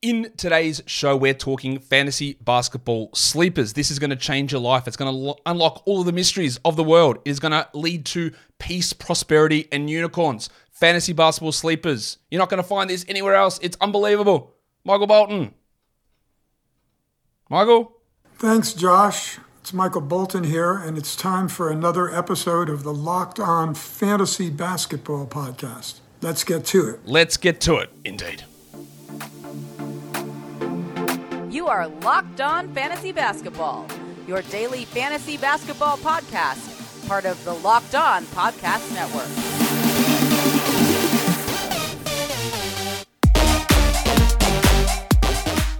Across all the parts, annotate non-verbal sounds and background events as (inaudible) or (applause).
In today's show, we're talking fantasy basketball sleepers. This is going to change your life. It's going to lo- unlock all of the mysteries of the world. It is going to lead to peace, prosperity, and unicorns. Fantasy basketball sleepers. You're not going to find this anywhere else. It's unbelievable. Michael Bolton. Michael? Thanks, Josh. It's Michael Bolton here, and it's time for another episode of the Locked On Fantasy Basketball Podcast. Let's get to it. Let's get to it, indeed. You are Locked On Fantasy Basketball, your daily fantasy basketball podcast, part of the Locked On Podcast Network.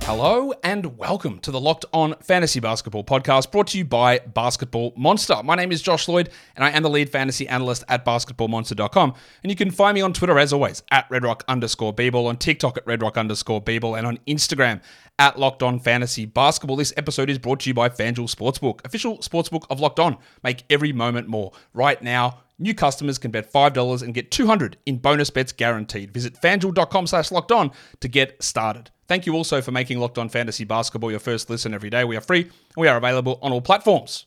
Hello and welcome to the Locked On Fantasy Basketball podcast brought to you by Basketball Monster. My name is Josh Lloyd and I am the lead fantasy analyst at basketballmonster.com. And you can find me on Twitter as always at redrock underscore bball, on TikTok at redrock underscore bball, and on Instagram at Locked On Fantasy Basketball. This episode is brought to you by FanDuel Sportsbook, official sportsbook of Locked On. Make every moment more. Right now, New customers can bet $5 and get 200 in bonus bets guaranteed. Visit fanduel.com slash locked on to get started. Thank you also for making Locked On Fantasy Basketball your first listen every day. We are free and we are available on all platforms.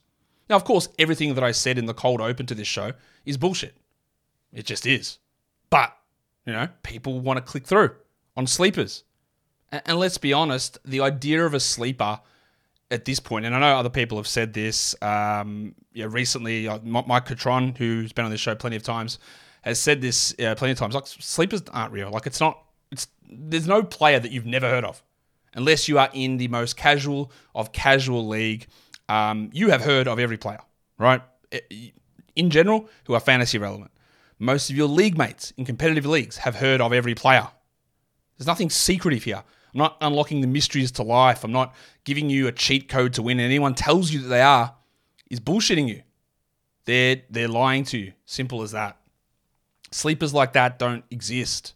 Now, of course, everything that I said in the cold open to this show is bullshit. It just is. But, you know, people want to click through on sleepers. And, let's be honest, the idea of a sleeper at this point, and I know other people have said this. Um, yeah, recently, uh, Mike Catron, who's been on this show plenty of times, has said this uh, plenty of times. Like sleepers aren't real. Like it's not. It's there's no player that you've never heard of, unless you are in the most casual of casual league. Um, you have heard of every player, right? In general, who are fantasy relevant. Most of your league mates in competitive leagues have heard of every player. There's nothing secretive here. I'm not unlocking the mysteries to life. I'm not giving you a cheat code to win. And anyone tells you that they are is bullshitting you. They're they're lying to you. Simple as that. Sleepers like that don't exist.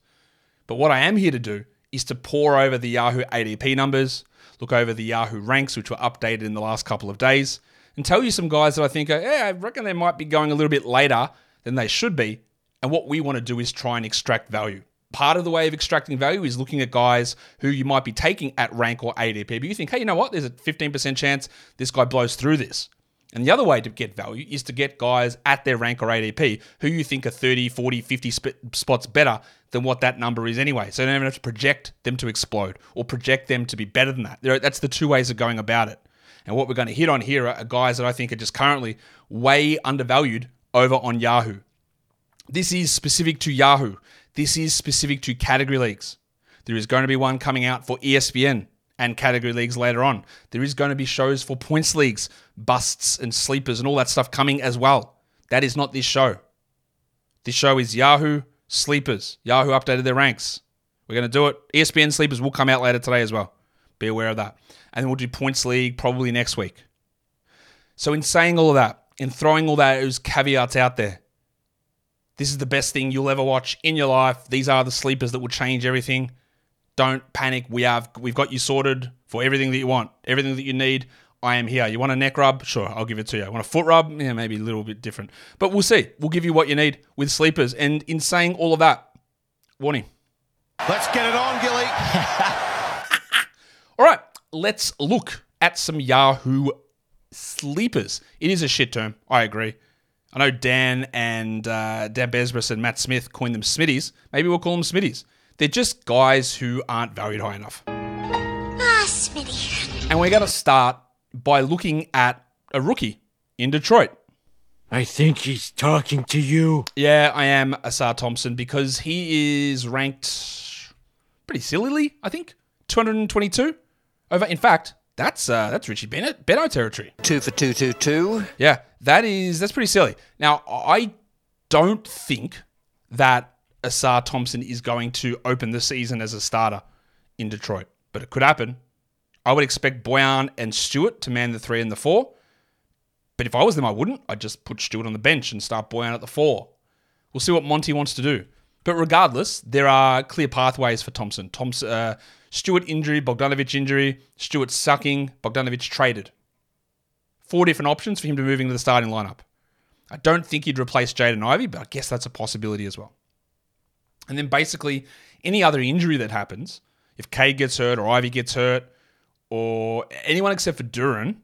But what I am here to do is to pour over the Yahoo ADP numbers, look over the Yahoo ranks, which were updated in the last couple of days, and tell you some guys that I think, yeah, I reckon they might be going a little bit later than they should be. And what we want to do is try and extract value part of the way of extracting value is looking at guys who you might be taking at rank or ADP. But you think, hey, you know what? There's a 15% chance this guy blows through this. And the other way to get value is to get guys at their rank or ADP who you think are 30, 40, 50 sp- spots better than what that number is anyway. So you don't even have to project them to explode or project them to be better than that. That's the two ways of going about it. And what we're going to hit on here are guys that I think are just currently way undervalued over on Yahoo. This is specific to Yahoo. This is specific to category leagues. There is going to be one coming out for ESPN and category leagues later on. There is going to be shows for points leagues, busts and sleepers and all that stuff coming as well. That is not this show. This show is Yahoo sleepers. Yahoo updated their ranks. We're going to do it. ESPN sleepers will come out later today as well. Be aware of that. And then we'll do points league probably next week. So in saying all of that, in throwing all those caveats out there, this is the best thing you'll ever watch in your life. These are the sleepers that will change everything. Don't panic. We have we've got you sorted for everything that you want, everything that you need. I am here. You want a neck rub? Sure, I'll give it to you. Want a foot rub? Yeah, maybe a little bit different. But we'll see. We'll give you what you need with sleepers. And in saying all of that, warning. Let's get it on, Gilly. (laughs) all right, let's look at some Yahoo sleepers. It is a shit term. I agree. I know Dan and uh, Dan Besbris and Matt Smith coined them Smitties. Maybe we'll call them Smitties. They're just guys who aren't valued high enough. Ah, Smitty. And we're going to start by looking at a rookie in Detroit. I think he's talking to you. Yeah, I am Ausar Thompson because he is ranked pretty sillily, I think. 222 over. In fact, that's uh, that's Richie Bennett, Beno territory. Two for two, two, two. Yeah, that is that's pretty silly. Now, I don't think that Ausar Thompson is going to open the season as a starter in Detroit, but it could happen. I would expect Bojan and Stewart to man the three and the four. But if I was them, I wouldn't. I'd just put Stewart on the bench and start Bojan at the four. We'll see what Monty wants to do. But regardless, there are clear pathways for Thompson. Thompson, uh, Stewart injury, Bogdanovic injury, Stewart sucking, Bogdanovic traded. Four different options for him to move into the starting lineup. I don't think he'd replace Jaden Ivey, but I guess that's a possibility as well. And then basically, any other injury that happens, If Cade gets hurt or Ivey gets hurt or anyone except for Duren,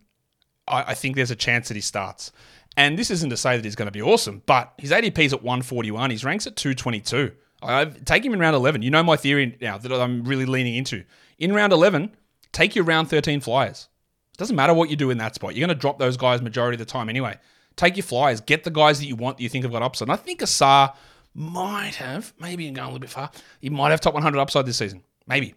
I, I think there's a chance that he starts. And this isn't to say that he's going to be awesome, but his ADP's at 141. His ranks at 222. I take him in round 11. You know my theory now that I'm really leaning into. In round 11, take your round 13 flyers. Doesn't matter what you do in that spot. You're going to drop those guys majority of the time anyway. Take your flyers. Get the guys that you want that you think have got upside. And I think Ausar might have, maybe going a little bit far, he might have top 100 upside this season. Maybe.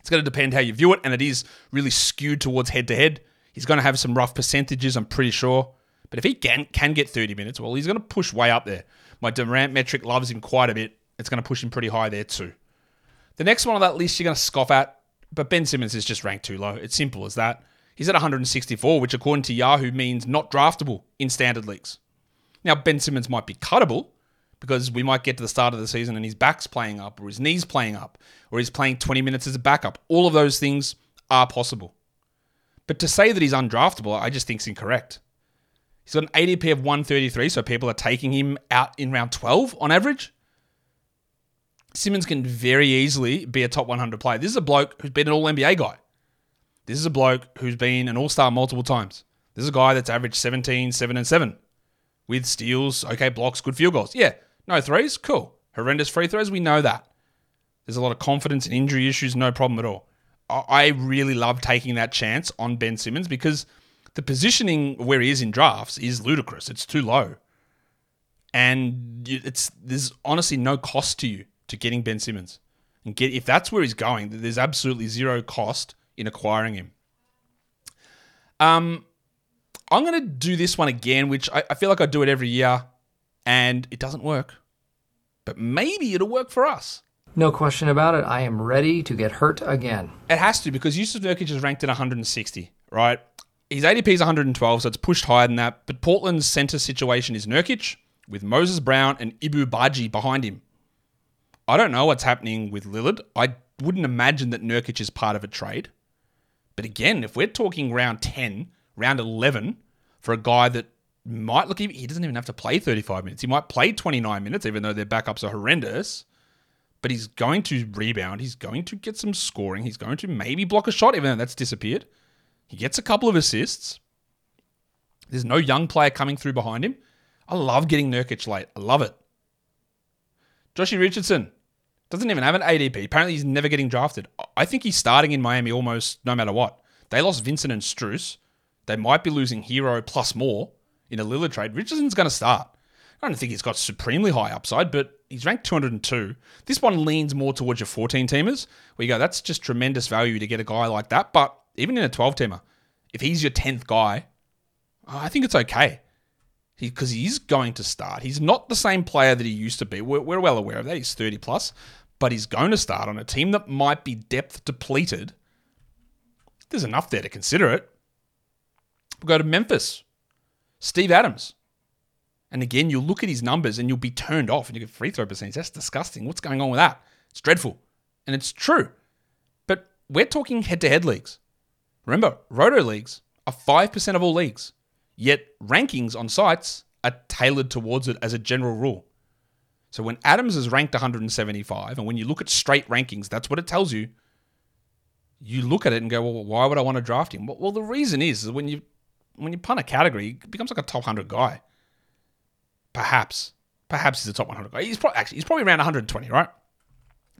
It's going to depend how you view it, and it is really skewed towards head to head. He's going to have some rough percentages, I'm pretty sure. But if he can, can get 30 minutes, well, he's going to push way up there. My Durant metric loves him quite a bit. It's going to push him pretty high there too. The next one on that list you're going to scoff at, but Ben Simmons is just ranked too low. It's simple as that. He's at 164, which according to Yahoo means not draftable in standard leagues. Now, Ben Simmons might be cuttable because we might get to the start of the season and his back's playing up or his knee's playing up or he's playing 20 minutes as a backup. All of those things are possible. But to say that he's undraftable, I just think is incorrect. He's got an ADP of 133, so people are taking him out in round 12 on average. Simmons can very easily be a top 100 player. This is a bloke who's been an all NBA guy. This is a bloke who's been an all star multiple times. This is a guy that's averaged 17, 7, and 7 with steals, okay, blocks, good field goals. Yeah, no threes, cool. Horrendous free throws, we know that. There's a lot of confidence and injury issues, no problem at all. I really love taking that chance on Ben Simmons because the positioning where he is in drafts is ludicrous. It's too low. And it's there's honestly no cost to you to getting Ben Simmons. And get if that's where he's going, there's absolutely zero cost in acquiring him. Um, I'm to do this one again, which I, I feel like I do it every year, and it doesn't work. But maybe it'll work for us. No question about it. I am ready to get hurt again. It has to because Jusuf Nurkic is ranked at 160, right? His ADP is 112, so it's pushed higher than that. But Portland's center situation is Nurkic with Moses Brown and Ibou Badji behind him. I don't know what's happening with Lillard. I wouldn't imagine that Nurkic is part of a trade. But again, if we're talking round 10, round 11, for a guy that might look, he doesn't even have to play 35 minutes. He might play 29 minutes, even though their backups are horrendous. But he's going to rebound. He's going to get some scoring. He's going to maybe block a shot, even though that's disappeared. He gets a couple of assists. There's no young player coming through behind him. I love getting Nurkic late. I love it. Joshy Richardson, doesn't even have an ADP. Apparently, he's never getting drafted. I think he's starting in Miami almost no matter what. They lost Vincent and Strus. They might be losing Herro plus more in a Lillard trade. Richardson's going to start. I don't think he's got supremely high upside, but he's ranked 202. This one leans more towards your 14 teamers, where you go, that's just tremendous value to get a guy like that. But even in a 12 teamer, if he's your 10th guy, I think it's okay because he, he's going to start. He's not the same player that he used to be. We're, we're well aware of that. He's 30 plus, but he's going to start on a team that might be depth depleted. There's enough there to consider it. We'll go to Memphis. Steve Adams. And again, you'll look at his numbers and you'll be turned off and you get free throw percentage. That's disgusting. What's going on with that? It's dreadful. And it's true. But we're talking head to head leagues. Remember, roto leagues are 5% of all leagues. Yet rankings on sites are tailored towards it as a general rule. So when Adams is ranked 175, and when you look at straight rankings, that's what it tells you. You look at it and go, well, why would I want to draft him? Well, the reason is, is when you when you punt a category, he becomes like a top 100 guy. Perhaps. Perhaps he's a top 100 guy. He's probably, actually, he's probably around 120, right?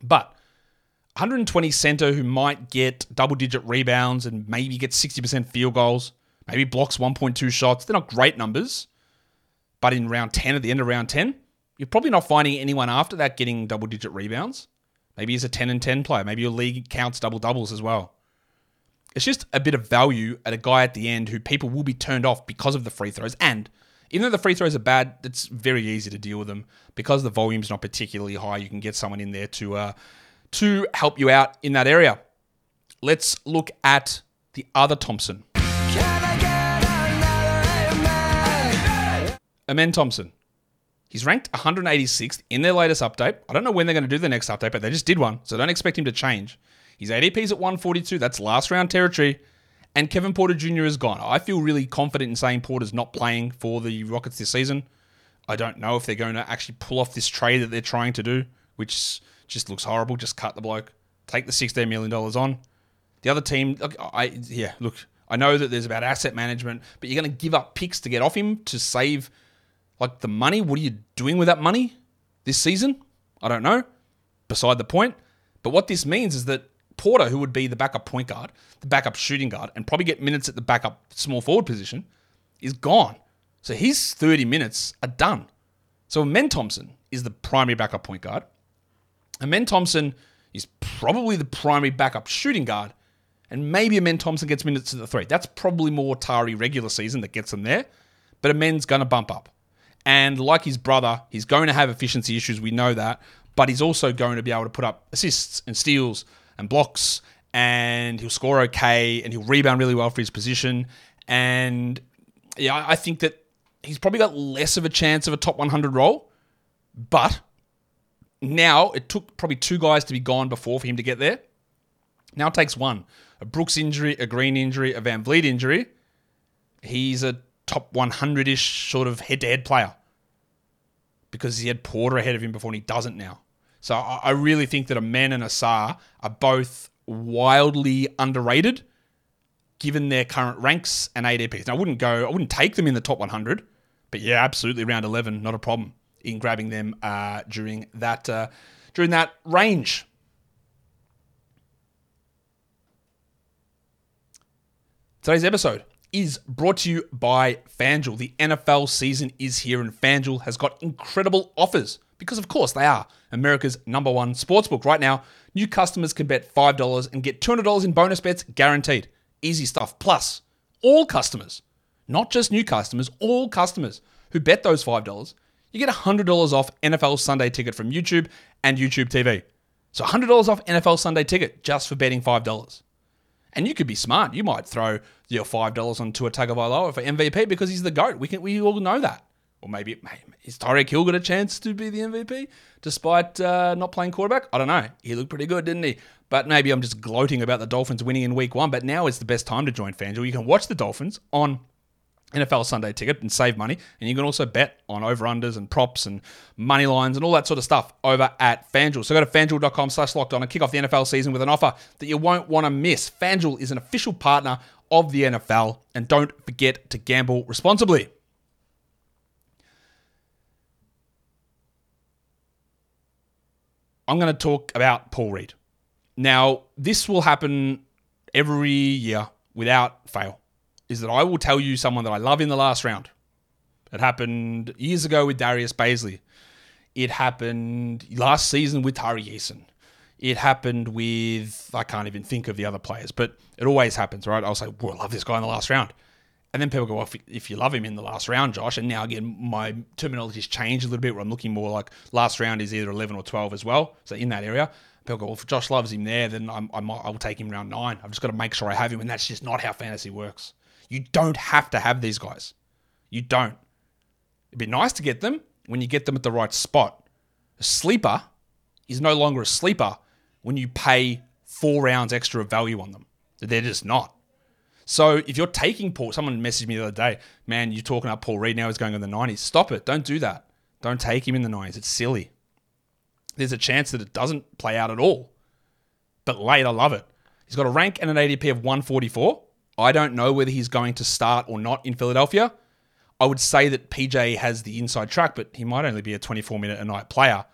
But 120 center who might get double digit rebounds and maybe get 60% field goals, maybe blocks 1.2 shots. They're not great numbers. But in round 10, at the end of round 10, you're probably not finding anyone after that getting double digit rebounds. Maybe he's a 10 and 10 player. Maybe your league counts double doubles as well. It's just a bit of value at a guy at the end who people will be turned off because of the free throws. And even though the free throws are bad, it's very easy to deal with them because the volume's not particularly high. You can get someone in there to uh, to help you out in that area. Let's look at the other Thompson. Amen Thompson. He's ranked 186th in their latest update. I don't know when they're going to do the next update, but they just did one, so don't expect him to change. His ADP's at 142. That's last round territory. And Kevin Porter Jr. is gone. I feel really confident in saying Porter's not playing for the Rockets this season. I don't know if they're going to actually pull off this trade that they're trying to do, which just looks horrible. Just cut the bloke. take the $16 million on. The other team, look, I yeah, look, I know that there's about asset management, but you're going to give up picks to get off him to save like the money. What are you doing with that money this season? I don't know. Beside the point. But what this means is that Porter, who would be the backup point guard, the backup shooting guard, and probably get minutes at the backup small forward position, is gone. So his 30 minutes are done. So Men Thompson is the primary backup point guard. And Men Thompson is probably the primary backup shooting guard. And maybe Amen Thompson gets minutes at the three. That's probably more Tari regular season that gets him there. But Amen's going to bump up. And like his brother, he's going to have efficiency issues. We know that. But he's also going to be able to put up assists and steals and blocks. And he'll score okay. And he'll rebound really well for his position. And yeah, I think that he's probably got less of a chance of a top 100 role. But now it took probably two guys to be gone before for him to get there. Now it takes one. A Brooks injury, a Green injury, a VanVleet injury. He's a top 100 ish sort of head to head player because he had Porter ahead of him before and he doesn't now. So I really think that Amen and Ausar are both wildly underrated given their current ranks and ADPs. Now I wouldn't go, I wouldn't take them in the top 100, but yeah, absolutely round 11, not a problem in grabbing them uh, during that uh, during that range. Today's episode is brought to you by FanDuel. The NFL season is here, and FanDuel has got incredible offers because, of course, they are America's number one sportsbook. Right now, new customers can bet $5 and get $200 in bonus bets guaranteed. Easy stuff. Plus, all customers, not just new customers, all customers who bet those $5 you get $100 off NFL Sunday ticket from YouTube and YouTube TV. So $100 off NFL Sunday ticket just for betting $5. And you could be smart. You might throw your $5 on Tua Tagovailoa for MVP because he's the GOAT. We can we all know that. Or maybe, is Tyreek Hill got a chance to be the MVP despite uh, not playing quarterback? I don't know. He looked pretty good, didn't he? But maybe I'm just gloating about the Dolphins winning in week one. But now is the best time to join FanDuel. You can watch the Dolphins on NFL Sunday ticket and save money. And you can also bet on over-unders and props and money lines and all that sort of stuff over at FanDuel. So go to fanduel.com slash locked on and kick off the NFL season with an offer that you won't want to miss. FanDuel is an official partner of the NFL. And don't forget to gamble responsibly. I'm going to talk about Paul Reed. Now, this will happen every year without fail is that I will tell you someone that I love in the last round. It happened years ago with Darius Bazley. It happened last season with Tari Eason. It happened with, I can't even think of the other players, but it always happens, right? I'll say, well, I love this guy in the last round. And then people go, well, if, you love him in the last round, Josh, and now again, my terminology's changed a little bit where I'm looking more like last round is either 11 or 12 as well. So in that area, people go, well, if Josh loves him there, then I'm, I might, I'll take him round nine. I've just got to make sure I have him. And that's just not how fantasy works. You don't have to have these guys. You don't. It'd be nice to get them when you get them at the right spot. A sleeper is no longer a sleeper when you pay four rounds extra of value on them. They're just not. So if you're taking Paul, someone messaged me the other day, man, you're talking about Paul Reed now, he's going in the 90s. Stop it. Don't do that. Don't take him in the 90s. It's silly. There's a chance that it doesn't play out at all. But late, I love it. He's got a rank and an ADP of 144. I don't know whether he's going to start or not in Philadelphia. I would say that PJ has the inside track, but he might only be a 24 minute a night player.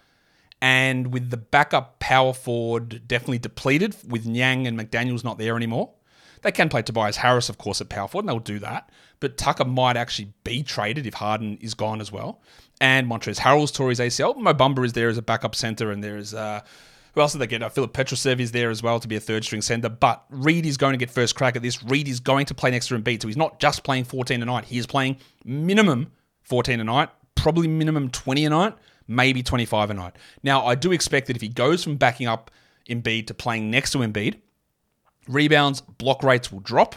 And with the backup power forward definitely depleted, with Niang and McDaniels not there anymore, they can play Tobias Harris, of course, at power forward, and they'll do that. But Tucker might actually be traded if Harden is gone as well. And Montrezl Harrell's tore his ACL. Mo Bamba is there as a backup center, and there's uh, who else did they get? Uh, Filip Petrusev is there as well to be a third string center. But Reed is going to get first crack at this. Reed is going to play next to Embiid. So he's not just playing 14 a night. He is playing minimum 14 a night, probably minimum 20 a night, maybe 25 a night. Now, I do expect that if he goes from backing up Embiid to playing next to Embiid, rebounds, block rates will drop.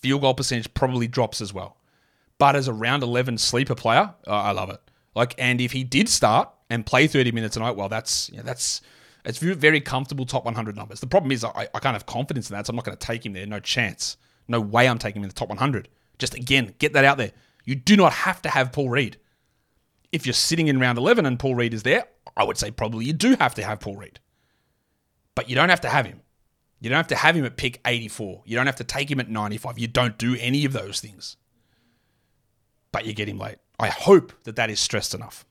Field goal percentage probably drops as well. But as a round 11 sleeper player, I love it. Like, and if he did start and play 30 minutes a night, well, that's you know, that's it's very comfortable top 100 numbers. The problem is I, I can't have confidence in that, so I'm not going to take him there. No chance. No way I'm taking him in the top 100. Just again, get that out there. You do not have to have Paul Reed. If you're sitting in round 11 and Paul Reed is there, I would say probably you do have to have Paul Reed. But you don't have to have him. You don't have to have him at pick 84. You don't have to take him at 95. You don't do any of those things. But you get him late. I hope that that is stressed enough.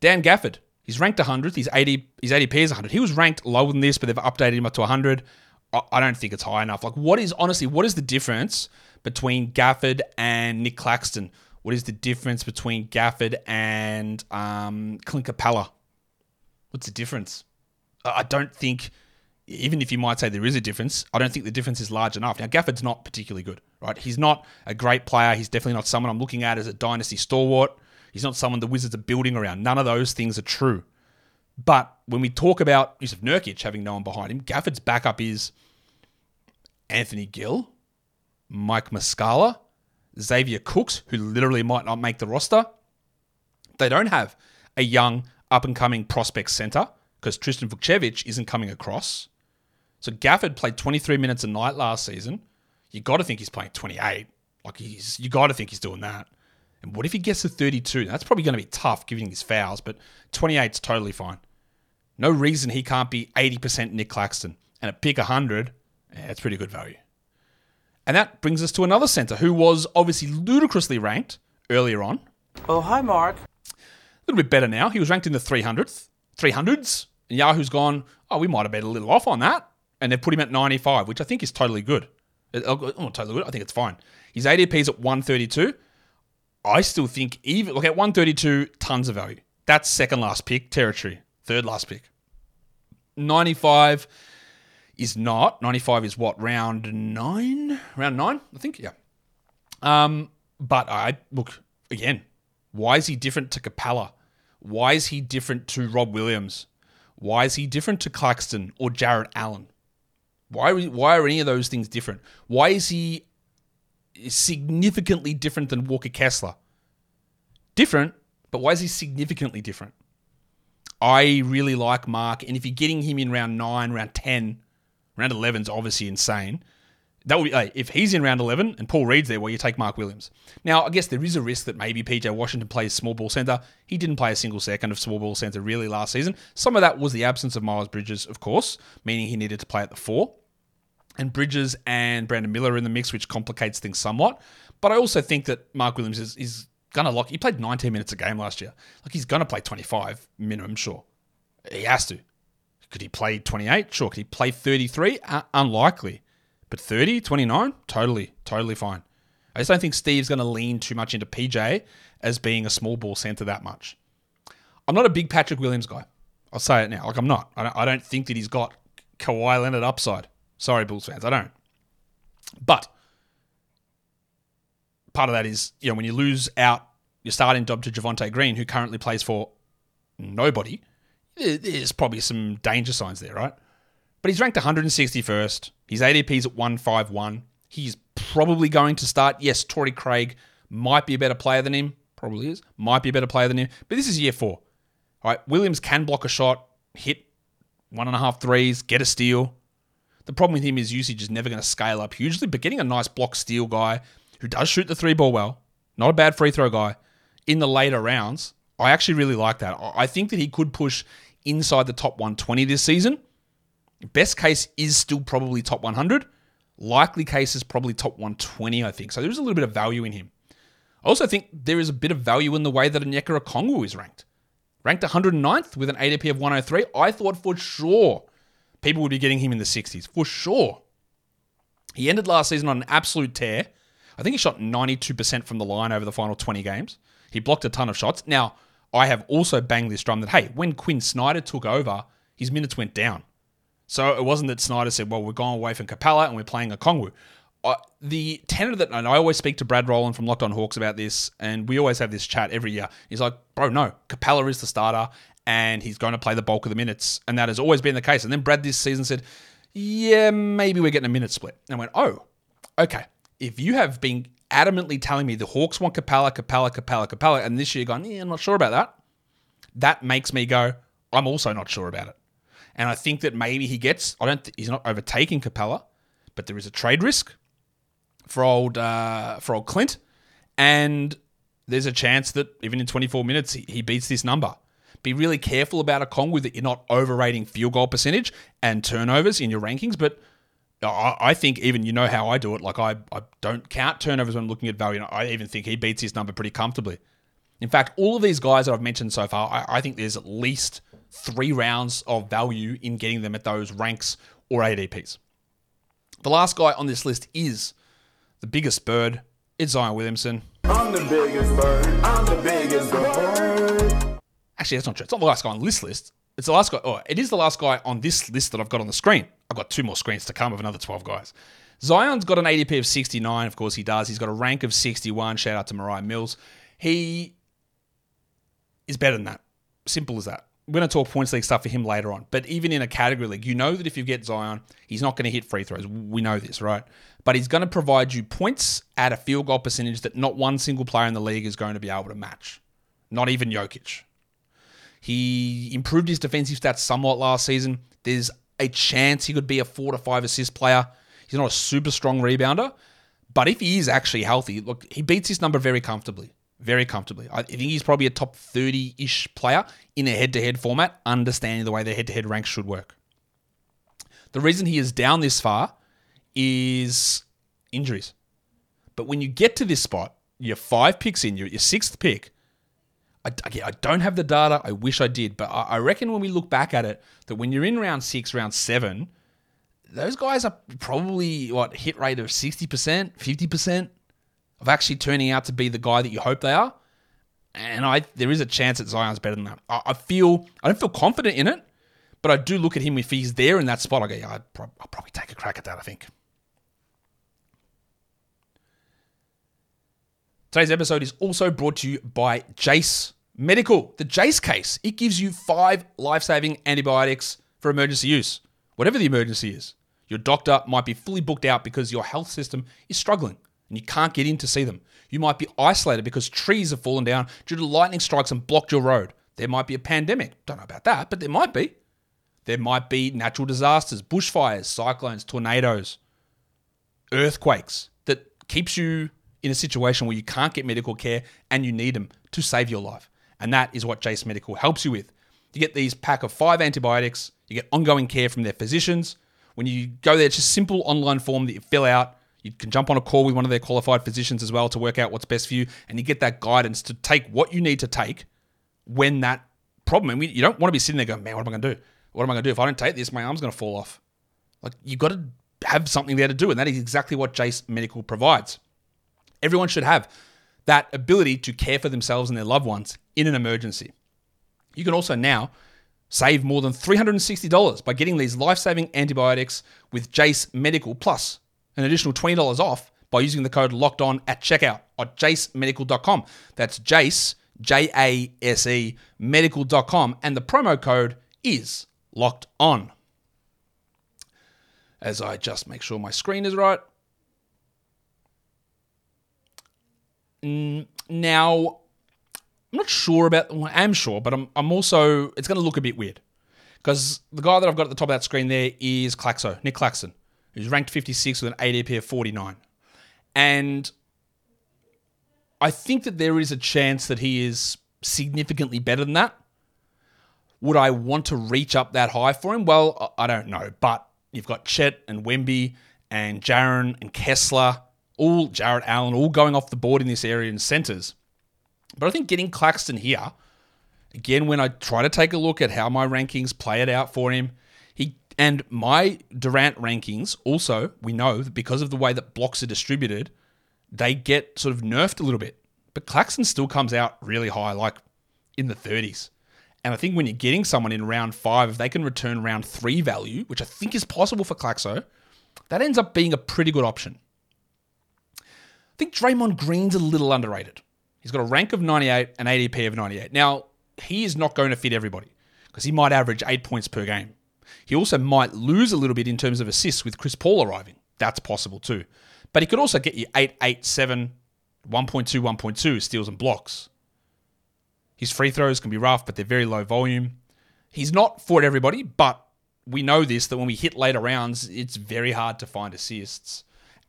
Dan Gafford, he's ranked 100th. He's 80. His ADP is 100. He was ranked lower than this, but they've updated him up to 100. I don't think it's high enough. Like, what is honestly, what is the difference between Gafford and Nick Claxton? What is the difference between Gafford and um, Clint Capela? What's the difference? I don't think, even if you might say there is a difference, I don't think the difference is large enough. Now, Gafford's not particularly good, right? He's not a great player. He's definitely not someone I'm looking at as a dynasty stalwart. He's not someone the Wizards are building around. None of those things are true. But when we talk about Jusuf Nurkic having no one behind him, Gafford's backup is Anthony Gill, Mike Muscala, Xavier Cooks, who literally might not make the roster. They don't have a young, up and coming prospect center because Tristan Vukcevic isn't coming across. So Gafford played 23 minutes a night last season. You got to think he's playing 28. Like he's, you got to think he's doing that. And what if he gets to 32? That's probably going to be tough given his fouls, but 28 is totally fine. No reason he can't be 80% Nick Claxton. And at pick 100, yeah, it's pretty good value. And that brings us to another center who was obviously ludicrously ranked earlier on. Oh, hi, Mark. A little bit better now. He was ranked in the 300th, 300s. And Yahoo's gone, oh, we might have been a little off on that. And they've put him at 95, which I think is totally good. Oh, totally good. I think it's fine. His ADP's at 132. I still think even look at 132, tons of value. That's second last pick territory, third last pick. 95 is not. 95 is what round nine, round nine, I think. Yeah. Um, but I look again. Why is he different to Capela? Why is he different to Rob Williams? Why is he different to Claxton or Jarrett Allen? Why, why are any of those things different? Why is he significantly different than Walker Kessler. Different, but why is he significantly different? I really like Mark, and if you're getting him in round nine, round 10, round 11 is obviously insane. That would be, if he's in round 11 and Paul Reed's there, well, you take Mark Williams. Now, I guess there is a risk that maybe PJ Washington plays small ball center. He didn't play a single second of small ball center really last season. Some of that was the absence of Miles Bridges, of course, meaning he needed to play at the four and Bridges and Brandon Miller in the mix, which complicates things somewhat. But I also think that Mark Williams is, is going to lock. He played 19 minutes a game last year. Like he's going to play 25 minimum, sure. He has to. Could he play 28? Sure. Could he play 33? Uh, unlikely. But 30, 29? Totally, totally fine. I just don't think Steve's going to lean too much into PJ as being a small ball center that much. I'm not a big Patrick Williams guy. I'll say it now. Like I'm not. I don't, I don't think that he's got Kawhi Leonard upside. Sorry, Bulls fans, I don't. But part of that is, you know, when you lose out your starting job to Javonte Green, who currently plays for nobody, there's probably some danger signs there, right? But he's ranked 161st. His ADP's at 151. He's probably going to start. Yes, Torrey Craig might be a better player than him. Probably is. Might be a better player than him. But this is year four. All right. Williams can block a shot, hit one and a half threes, get a steal. The problem with him is usage is never going to scale up hugely, but getting a nice block steal guy who does shoot the three ball well, not a bad free throw guy, in the later rounds, I actually really like that. I think that he could push inside the top 120 this season. Best case is still probably top 100. Likely case is probably top 120, I think. So there's a little bit of value in him. I also think there is a bit of value in the way that Onyeka Okongwu is ranked. Ranked 109th with an ADP of 103. I thought for sure people would be getting him in the 60s for sure. He ended last season on an absolute tear. I think he shot 92% from the line over the final 20 games. He blocked a ton of shots. Now, I have also banged this drum that, hey, when Quin Snyder took over, his minutes went down. So it wasn't that Snyder said, well, we're going away from Capela and we're playing Okongwu. Uh, the tenor that, and I always speak to Brad Rowland from Locked On Hawks about this, and we always have this chat every year. He's like, bro, no, Capela is the starter, and he's going to play the bulk of the minutes. And that has always been the case. And then Brad this season said, yeah, maybe we're getting a minute split. And I went, oh, okay. If you have been adamantly telling me the Hawks want Capela, Capela, Capela, Capela, and this year gone, yeah, I'm not sure about that, that makes me go, I'm also not sure about it. And I think that maybe he gets, I don't, th- he's not overtaking Capela, but there is a trade risk for old, uh, for old Clint. And there's a chance that even in 24 minutes, he, he beats this number. Be really careful about Okongwu that you're not overrating field goal percentage and turnovers in your rankings. But I, I think even you know how I do it. Like I, I don't count turnovers when I'm looking at value. I even think he beats his number pretty comfortably. In fact, all of these guys that I've mentioned so far, I, I think there's at least three rounds of value in getting them at those ranks or ADPs. The last guy on this list is the biggest bird. It's Zion Williamson. I'm the biggest bird. I'm the biggest bird. Actually, that's not true. It's not the last guy on this list. It's the last guy. Oh, it is the last guy on this list that I've got on the screen. I've got two more screens to come of another 12 guys. Zion's got an ADP of 69. Of course, he does. He's got a rank of 61. Shout out to Mariah Mills. He is better than that. Simple as that. We're going to talk points league stuff for him later on. But even in a category league, you know that if you get Zion, he's not going to hit free throws. We know this, right? But he's going to provide you points at a field goal percentage that not one single player in the league is going to be able to match. Not even Jokic. He improved his defensive stats somewhat last season. There's a chance he could be a four to five assist player. He's not a super strong rebounder, but if he is actually healthy, look, he beats his number very comfortably very comfortably. I think he's probably a top 30 ish player in a head to head format, understanding the way the head to head ranks should work. The reason he is down this far is injuries. But when you get to this spot, you're five picks in, you're at your sixth pick. I, I don't have the data. I wish I did. But I reckon when we look back at it, that when you're in round six, round seven, those guys are probably what hit rate of 60%, 50% of actually turning out to be the guy that you hope they are. And I there is a chance that Zion's better than that. I, I feel I don't feel confident in it, but I do look at him if he's there in that spot. I go, yeah, I'd pro- I'll probably take a crack at that. I think. Today's episode is also brought to you by Jase Medical. The Jase case it gives you five life-saving antibiotics for emergency use, whatever the emergency is. Your doctor might be fully booked out because your health system is struggling and you can't get in to see them. You might be isolated because trees have fallen down due to lightning strikes and blocked your road. There might be a pandemic. Don't know about that, but there might be. There might be natural disasters, bushfires, cyclones, tornadoes, earthquakes that keeps you in a situation where you can't get medical care and you need them to save your life. And that is what Jase Medical helps you with. You get these pack of five antibiotics, you get ongoing care from their physicians. When you go there, it's just a simple online form that you fill out you can jump on a call with one of their qualified physicians as well to work out what's best for you, and you get that guidance to take what you need to take when that problem. And you don't want to be sitting there going, "Man, what am I going to do? What am I going to do if I don't take this? My arm's going to fall off." Like you've got to have something there to do, and that is exactly what Jase Medical provides. Everyone should have that ability to care for themselves and their loved ones in an emergency. You can also now save more than $360 by getting these life saving antibiotics with Jase Medical Plus an additional $20 off by using the code locked on at checkout at jasemedical.com. That's Jase, J A S E, medical.com. And the promo code is locked on. As I just make sure my screen is right. Mm, now, I'm not sure about, well, I am sure, but I'm, I'm also, it's going to look a bit weird. Because the guy that I've got at the top of that screen there is Claxo, Nick Claxton who's ranked 56 with an ADP of 49. And I think that there is a chance that he is significantly better than that. Would I want to reach up that high for him? Well, I don't know. But you've got Chet and Wemby and Jaren and Kessler, all Jarrett Allen, all going off the board in this area in centers. But I think getting Claxton here, again, when I try to take a look at how my rankings play it out for him, he and my Durant rankings also, we know that because of the way that blocks are distributed, they get sort of nerfed a little bit. But Claxton still comes out really high, like in the 30s. And I think when you're getting someone in round five, if they can return round three value, which I think is possible for Claxo, that ends up being a pretty good option. I think Draymond Green's a little underrated. He's got a rank of 98 and ADP of 98. Now, he is not going to fit everybody because he might average eight points per game. He also might lose a little bit in terms of assists with Chris Paul arriving. That's possible too. But he could also get you 8, 8, 7, 1.2, 1.2 steals and blocks. His free throws can be rough, but they're very low volume. He's not for everybody, but we know this that when we hit later rounds, it's very hard to find assists.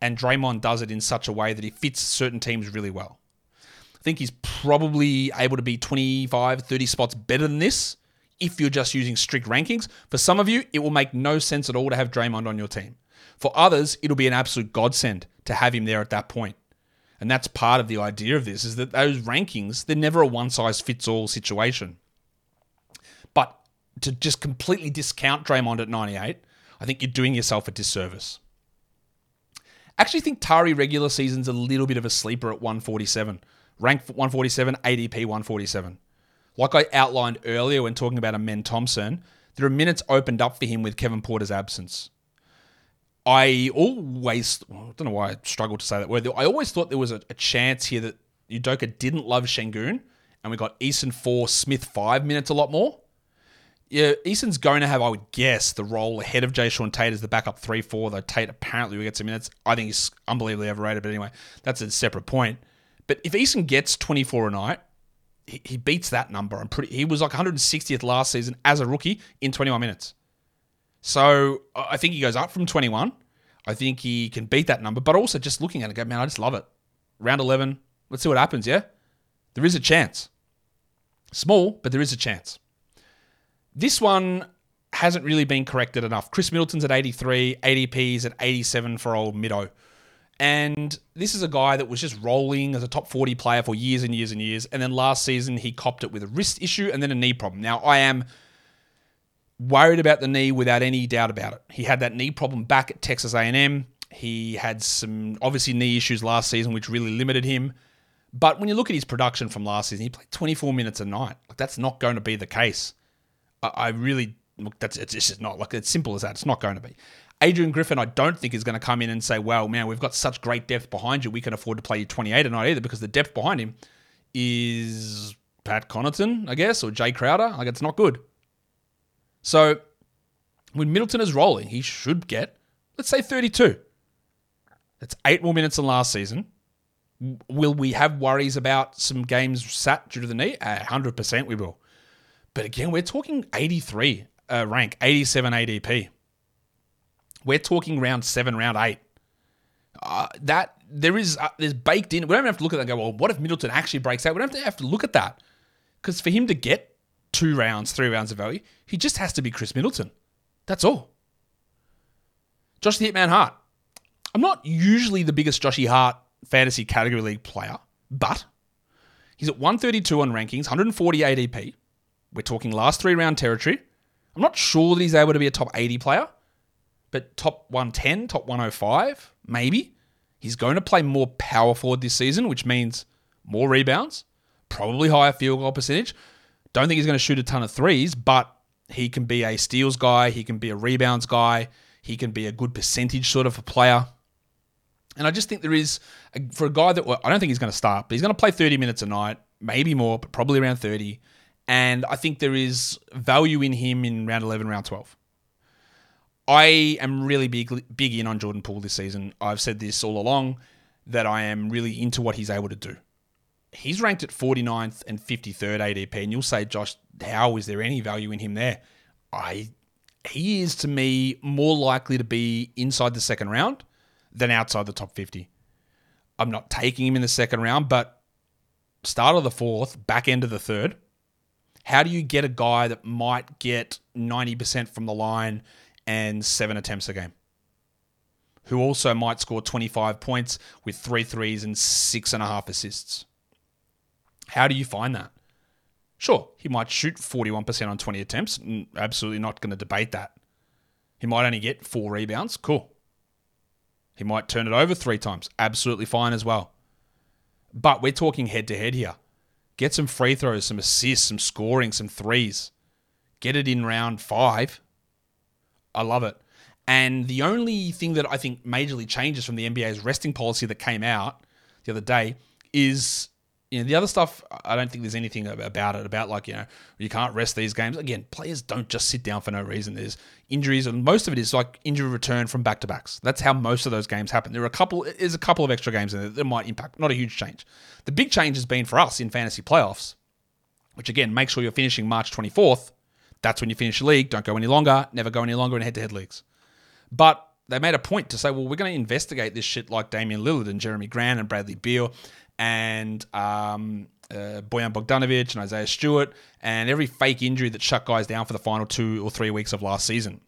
And Draymond does it in such a way that he fits certain teams really well. I think he's probably able to be 25, 30 spots better than this if you're just using strict rankings. For some of you, it will make no sense at all to have Draymond on your team. For others, it'll be an absolute godsend to have him there at that point. And that's part of the idea of this is that those rankings, they're never a one size fits all situation. But to just completely discount Draymond at 98, I think you're doing yourself a disservice. Actually think Tari regular season's a little bit of a sleeper at 147. Rank 147, ADP 147. Like I outlined earlier when talking about Amen Thompson, there are minutes opened up for him with Kevin Porter's absence. I always, I don't know why I struggle to say that word. I always thought there was a, a chance here that Udoka didn't love Sengun, and we got Eason 4, Smith 5 minutes a lot more. Yeah, Eason's going to have, I would guess, the role ahead of Jae'Sean Tate as the backup 3 4, though Tate apparently will get some minutes. I think he's unbelievably overrated, but anyway, that's a separate point. But if Eason gets 24 a night, he, he beats that number. I'm pretty. He was like 160th last season as a rookie in 21 minutes. So I think he goes up from 21. I think he can beat that number, but also just looking at it, go, man, I just love it. Round 11, let's see what happens, yeah? There is a chance. Small, but there is a chance. This one hasn't really been corrected enough. Khris Middleton's at 83, ADP's at 87 for old Middo. And this is a guy that was just rolling as a top 40 player for years and years and years. And then last season, he copped it with a wrist issue and then a knee problem. Now, I am worried about the knee without any doubt about it. He had that knee problem back at Texas A&M. He had some obviously knee issues last season, which really limited him. But when you look at his production from last season, he played 24 minutes a night. Like that's not going to be the case. I, really look. That's it's just not like it's simple as that. It's not going to be. Adrian Griffin, I don't think is going to come in and say, "Well, man, we've got such great depth behind you. We can afford to play you 28 a night either," because the depth behind him is Pat Connaughton, I guess, or Jae Crowder. Like it's not good. So when Middleton is rolling, he should get, let's say, 32. That's eight more minutes than last season. Will we have worries about some games sat due to the knee? Uh, 100% we will. But again, we're talking 83 uh, rank, 87 ADP. We're talking round seven, round eight. Uh, that there is uh, there's baked in. We don't have to look at that and go, well, what if Middleton actually breaks out? We don't have to, have to look at that because for him to get two rounds, three rounds of value. He just has to be Khris Middleton. That's all. Josh the Hitman Hart. I'm not usually the biggest Joshy Hart fantasy category league player, but he's at 132 on rankings, 140 ADP. We're talking last three round territory. I'm not sure that he's able to be a top 80 player, but top 110, top 105, maybe. He's going to play more power forward this season, which means more rebounds, probably higher field goal percentage, don't think he's going to shoot a ton of threes, but he can be a steals guy. He can be a rebounds guy. He can be a good percentage sort of a player. And I just think there is, for a guy that, well, I don't think he's going to start, but he's going to play 30 minutes a night, maybe more, but probably around 30. And I think there is value in him in round 11, round 12. I am really big, big in on Jordan Poole this season. I've said this all along that I am really into what he's able to do he's ranked at 49th and 53rd ADP, and you'll say, Josh, how is there any value in him there? I he is to me more likely to be inside the second round than outside the top 50. I'm not taking him in the second round, but start of the fourth, back end of the third. How do you get a guy that might get 90% from the line and seven attempts a game? Who also might score 25 points with three threes and six and a half assists? How do you find that? Sure, he might shoot 41% on 20 attempts. Absolutely not going to debate that. He might only get four rebounds. Cool. He might turn it over three times. Absolutely fine as well. But we're talking head to head here. Get some free throws, some assists, some scoring, some threes. Get it in round five. I love it. And the only thing that I think majorly changes from the NBA's resting policy that came out the other day is you know, the other stuff, I don't think there's anything about it, about like, you know, you can't rest these games. Again, players don't just sit down for no reason. There's injuries, and most of it is like injury return from back to backs. That's how most of those games happen. There are a couple, there's a couple of extra games in there that might impact, not a huge change. The big change has been for us in fantasy playoffs, which again, make sure you're finishing March 24th. That's when you finish the league. Don't go any longer, never go any longer in head to head leagues. But they made a point to say, well, we're going to investigate this shit like Damian Lillard and Jerami Grant and Bradley Beal and um, uh, Bojan Bogdanovic and Isaiah Stewart, and every fake injury that shut guys down for the final two or three weeks of last season.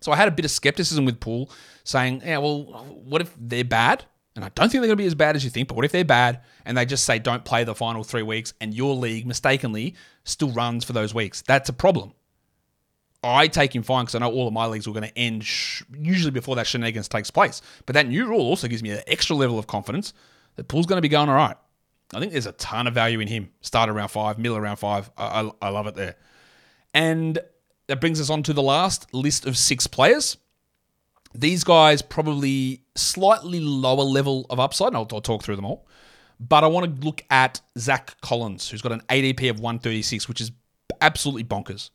So I had a bit of skepticism with Poole saying, yeah, well, what if they're bad? And I don't think they're going to be as bad as you think, but what if they're bad and they just say don't play the final three weeks and your league mistakenly still runs for those weeks? That's a problem. I take him fine because I know all of my leagues were going to end sh- usually before that shenanigans takes place. But that new rule also gives me an extra level of confidence that Poole's going to be going all right. I think there's a ton of value in him. Start around five, middle around five. I, I, I love it there. And that brings us on to the last list of six players. These guys probably slightly lower level of upside, and I'll, I'll talk through them all. But I want to look at Zach Collins, who's got an ADP of 136, which is absolutely bonkers.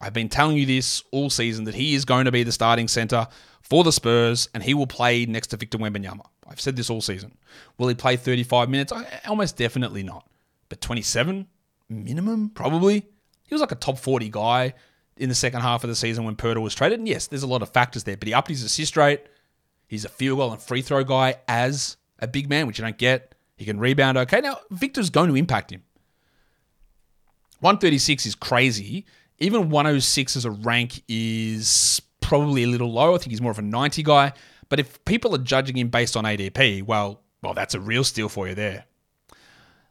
I've been telling you this all season that he is going to be the starting center for the Spurs and he will play next to Victor Wembanyama. I've said this all season. Will he play 35 minutes? Almost definitely not. But 27 minimum, probably. He was like a top 40 guy in the second half of the season when Poeltl was traded. And yes, there's a lot of factors there, but he upped his assist rate. He's a field goal and free throw guy as a big man, which you don't get. He can rebound okay. Now, Victor's going to impact him. 136 is crazy. Even 106 as a rank is probably a little low. I think he's more of a 90 guy. But if people are judging him based on ADP, well, well, that's a real steal for you there.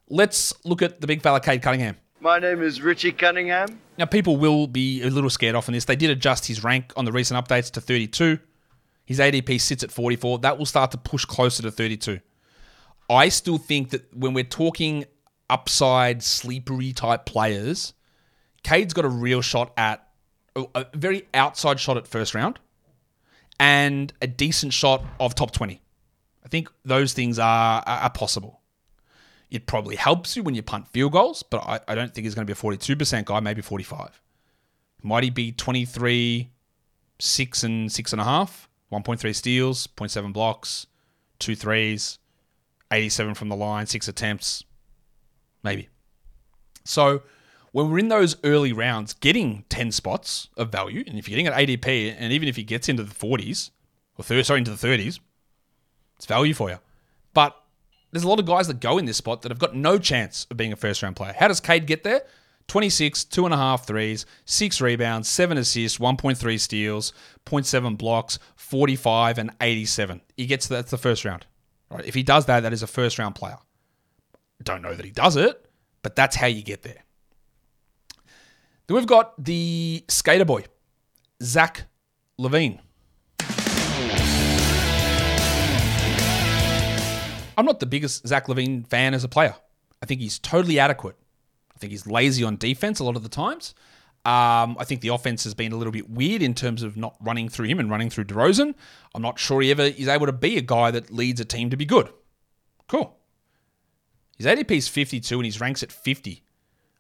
Let's look at the big fella, Cade Cunningham. My name is Richie Cunningham. Now, people will be a little scared off on this. They did adjust his rank on the recent updates to 32. His ADP sits at 44. That will start to push closer to 32. I still think that when we're talking upside, sleepery type players, Cade's got a real shot at a very outside shot at first round and a decent shot of top 20. I think those things are, are possible. It probably helps you when you punt field goals, but I, I don't think he's going to be a 42% guy, maybe 45. Might he be 23, 6 and 6.5, 1.3 steals, 0.7 blocks, two threes, 87 from the line, six attempts? Maybe. So when we're in those early rounds, getting 10 spots of value, and if you're getting an ADP, and even if he gets into the 40s, or 30, sorry, into the 30s, it's value for you. But there's a lot of guys that go in this spot that have got no chance of being a first round player. How does Cade get there? 26, two and a half threes, six rebounds, seven assists, 1.3 steals, 0.7 blocks, 45 and 87. He gets that's the first round. Right? If he does that, that is a first round player. Don't know that he does it, but that's how you get there. Then we've got the skater boy, Zach LaVine. I'm not the biggest Zach LaVine fan as a player. I think he's totally adequate. I think he's lazy on defense a lot of the times. Um, I think the offense has been a little bit weird in terms of not running through him and running through DeRozan. I'm not sure he ever is able to be a guy that leads a team to be good. Cool. His ADP is 52 and his ranks at 50.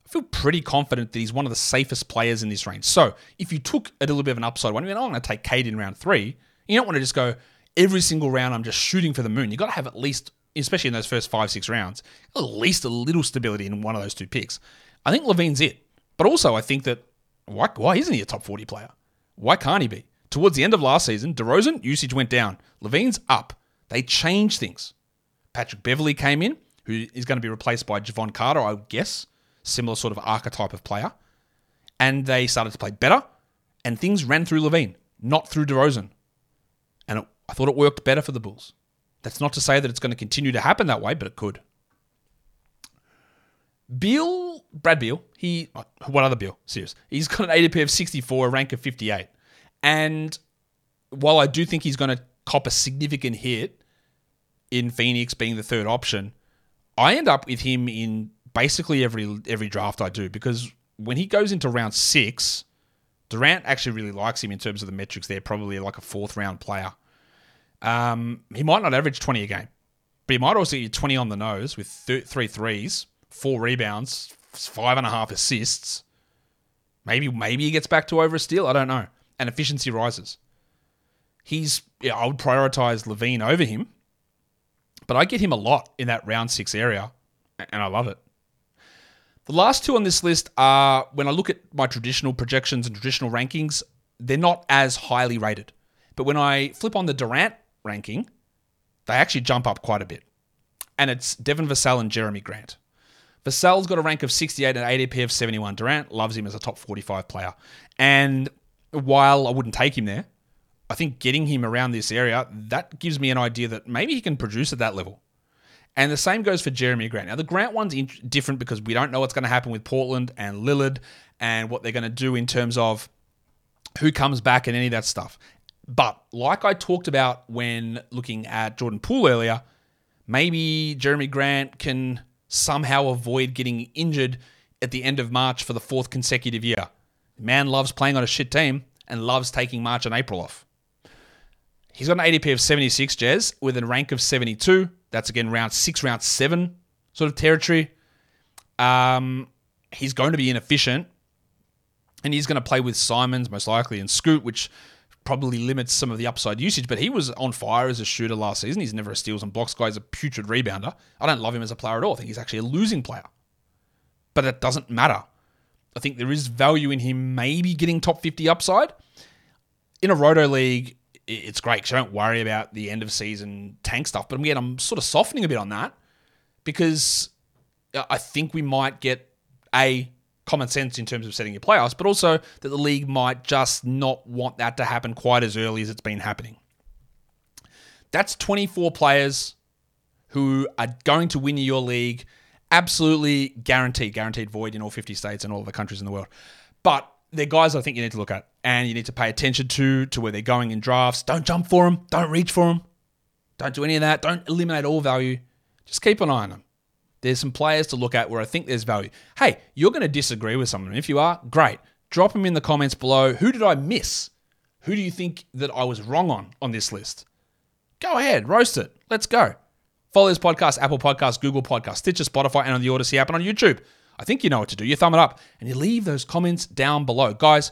I feel pretty confident that he's one of the safest players in this range. So if you took a little bit of an upside one, I mean, I'm going to take Cade in round three. You don't want to just go every single round. I'm just shooting for the moon. You got to have at least especially in those first five, six rounds, at least a little stability in one of those two picks. I think LaVine's it. But also, I think that why, why isn't he a top 40 player? Why can't he be? Towards the end of last season, DeRozan usage went down. LaVine's up. They changed things. Patrick Beverley came in, who is going to be replaced by Jevon Carter, I would guess. Similar sort of archetype of player. And they started to play better, and things ran through LaVine, not through DeRozan. And it, I thought it worked better for the Bulls. That's not to say that it's going to continue to happen that way, but it could. Beal, Brad Beal, he, uh, what other Beal? Serious. He's got an ADP of 64, a rank of 58. And while I do think he's going to cop a significant hit in Phoenix being the third option, I end up with him in basically every every draft I do because when he goes into round six, Durant actually really likes him in terms of the metrics. They're probably like a fourth round player. Um, he might not average 20 a game, but he might also get 20 on the nose with th- three threes, four rebounds, five and a half assists. Maybe maybe he gets back to over a steal. I don't know. And efficiency rises. He's yeah, I would prioritize LaVine over him, but I get him a lot in that round six area, and I love it. The last two on this list are when I look at my traditional projections and traditional rankings, they're not as highly rated. But when I flip on the Durant ranking, they actually jump up quite a bit. and it's Devin Vassell and Jerami Grant. Vassell's got a rank of 68 and ADP of 71. Durant loves him as a top 45 player. And while I wouldn't take him there, I think getting him around this area, that gives me an idea that maybe he can produce at that level. And the same goes for Jerami Grant. Now, the Grant one's in- different because we don't know what's going to happen with Portland and Lillard and what they're going to do in terms of who comes back and any of that stuff. But like I talked about when looking at Jordan Poole earlier, maybe Jerami Grant can somehow avoid getting injured at the end of March for the fourth consecutive year. Man loves playing on a shit team and loves taking March and April off. He's got an ADP of 76, Jez, with a rank of 72. That's again round six, round seven sort of territory. Um, he's going to be inefficient, and he's going to play with Simons most likely and Scoot, which probably limits some of the upside usage. But he was on fire as a shooter last season. He's never a steals and blocks guy. He's a putrid rebounder. I don't love him as a player at all. I think he's actually a losing player. But it doesn't matter. I think there is value in him maybe getting top 50 upside. In a roto league, it's great because I don't worry about the end of season tank stuff. But again, I'm sort of softening a bit on that because I think we might get a common sense in terms of setting your playoffs, but also that the league might just not want that to happen quite as early as it's been happening. That's 24 players who are going to win your league. Absolutely guaranteed, guaranteed void in all 50 states and all the countries in the world. But they're guys I think you need to look at and you need to pay attention to to where they're going in drafts. Don't jump for them. Don't reach for them. Don't do any of that. Don't eliminate all value. Just keep an eye on them. There's some players to look at where I think there's value. Hey, you're going to disagree with someone. If you are, great. Drop them in the comments below. Who did I miss? Who do you think that I was wrong on on this list? Go ahead, roast it. Let's go. Follow this podcast, Apple Podcast, Google Podcast, Stitcher, Spotify, and on the Odyssey app and on YouTube. I think you know what to do. You thumb it up and you leave those comments down below. Guys,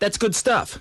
That's good stuff.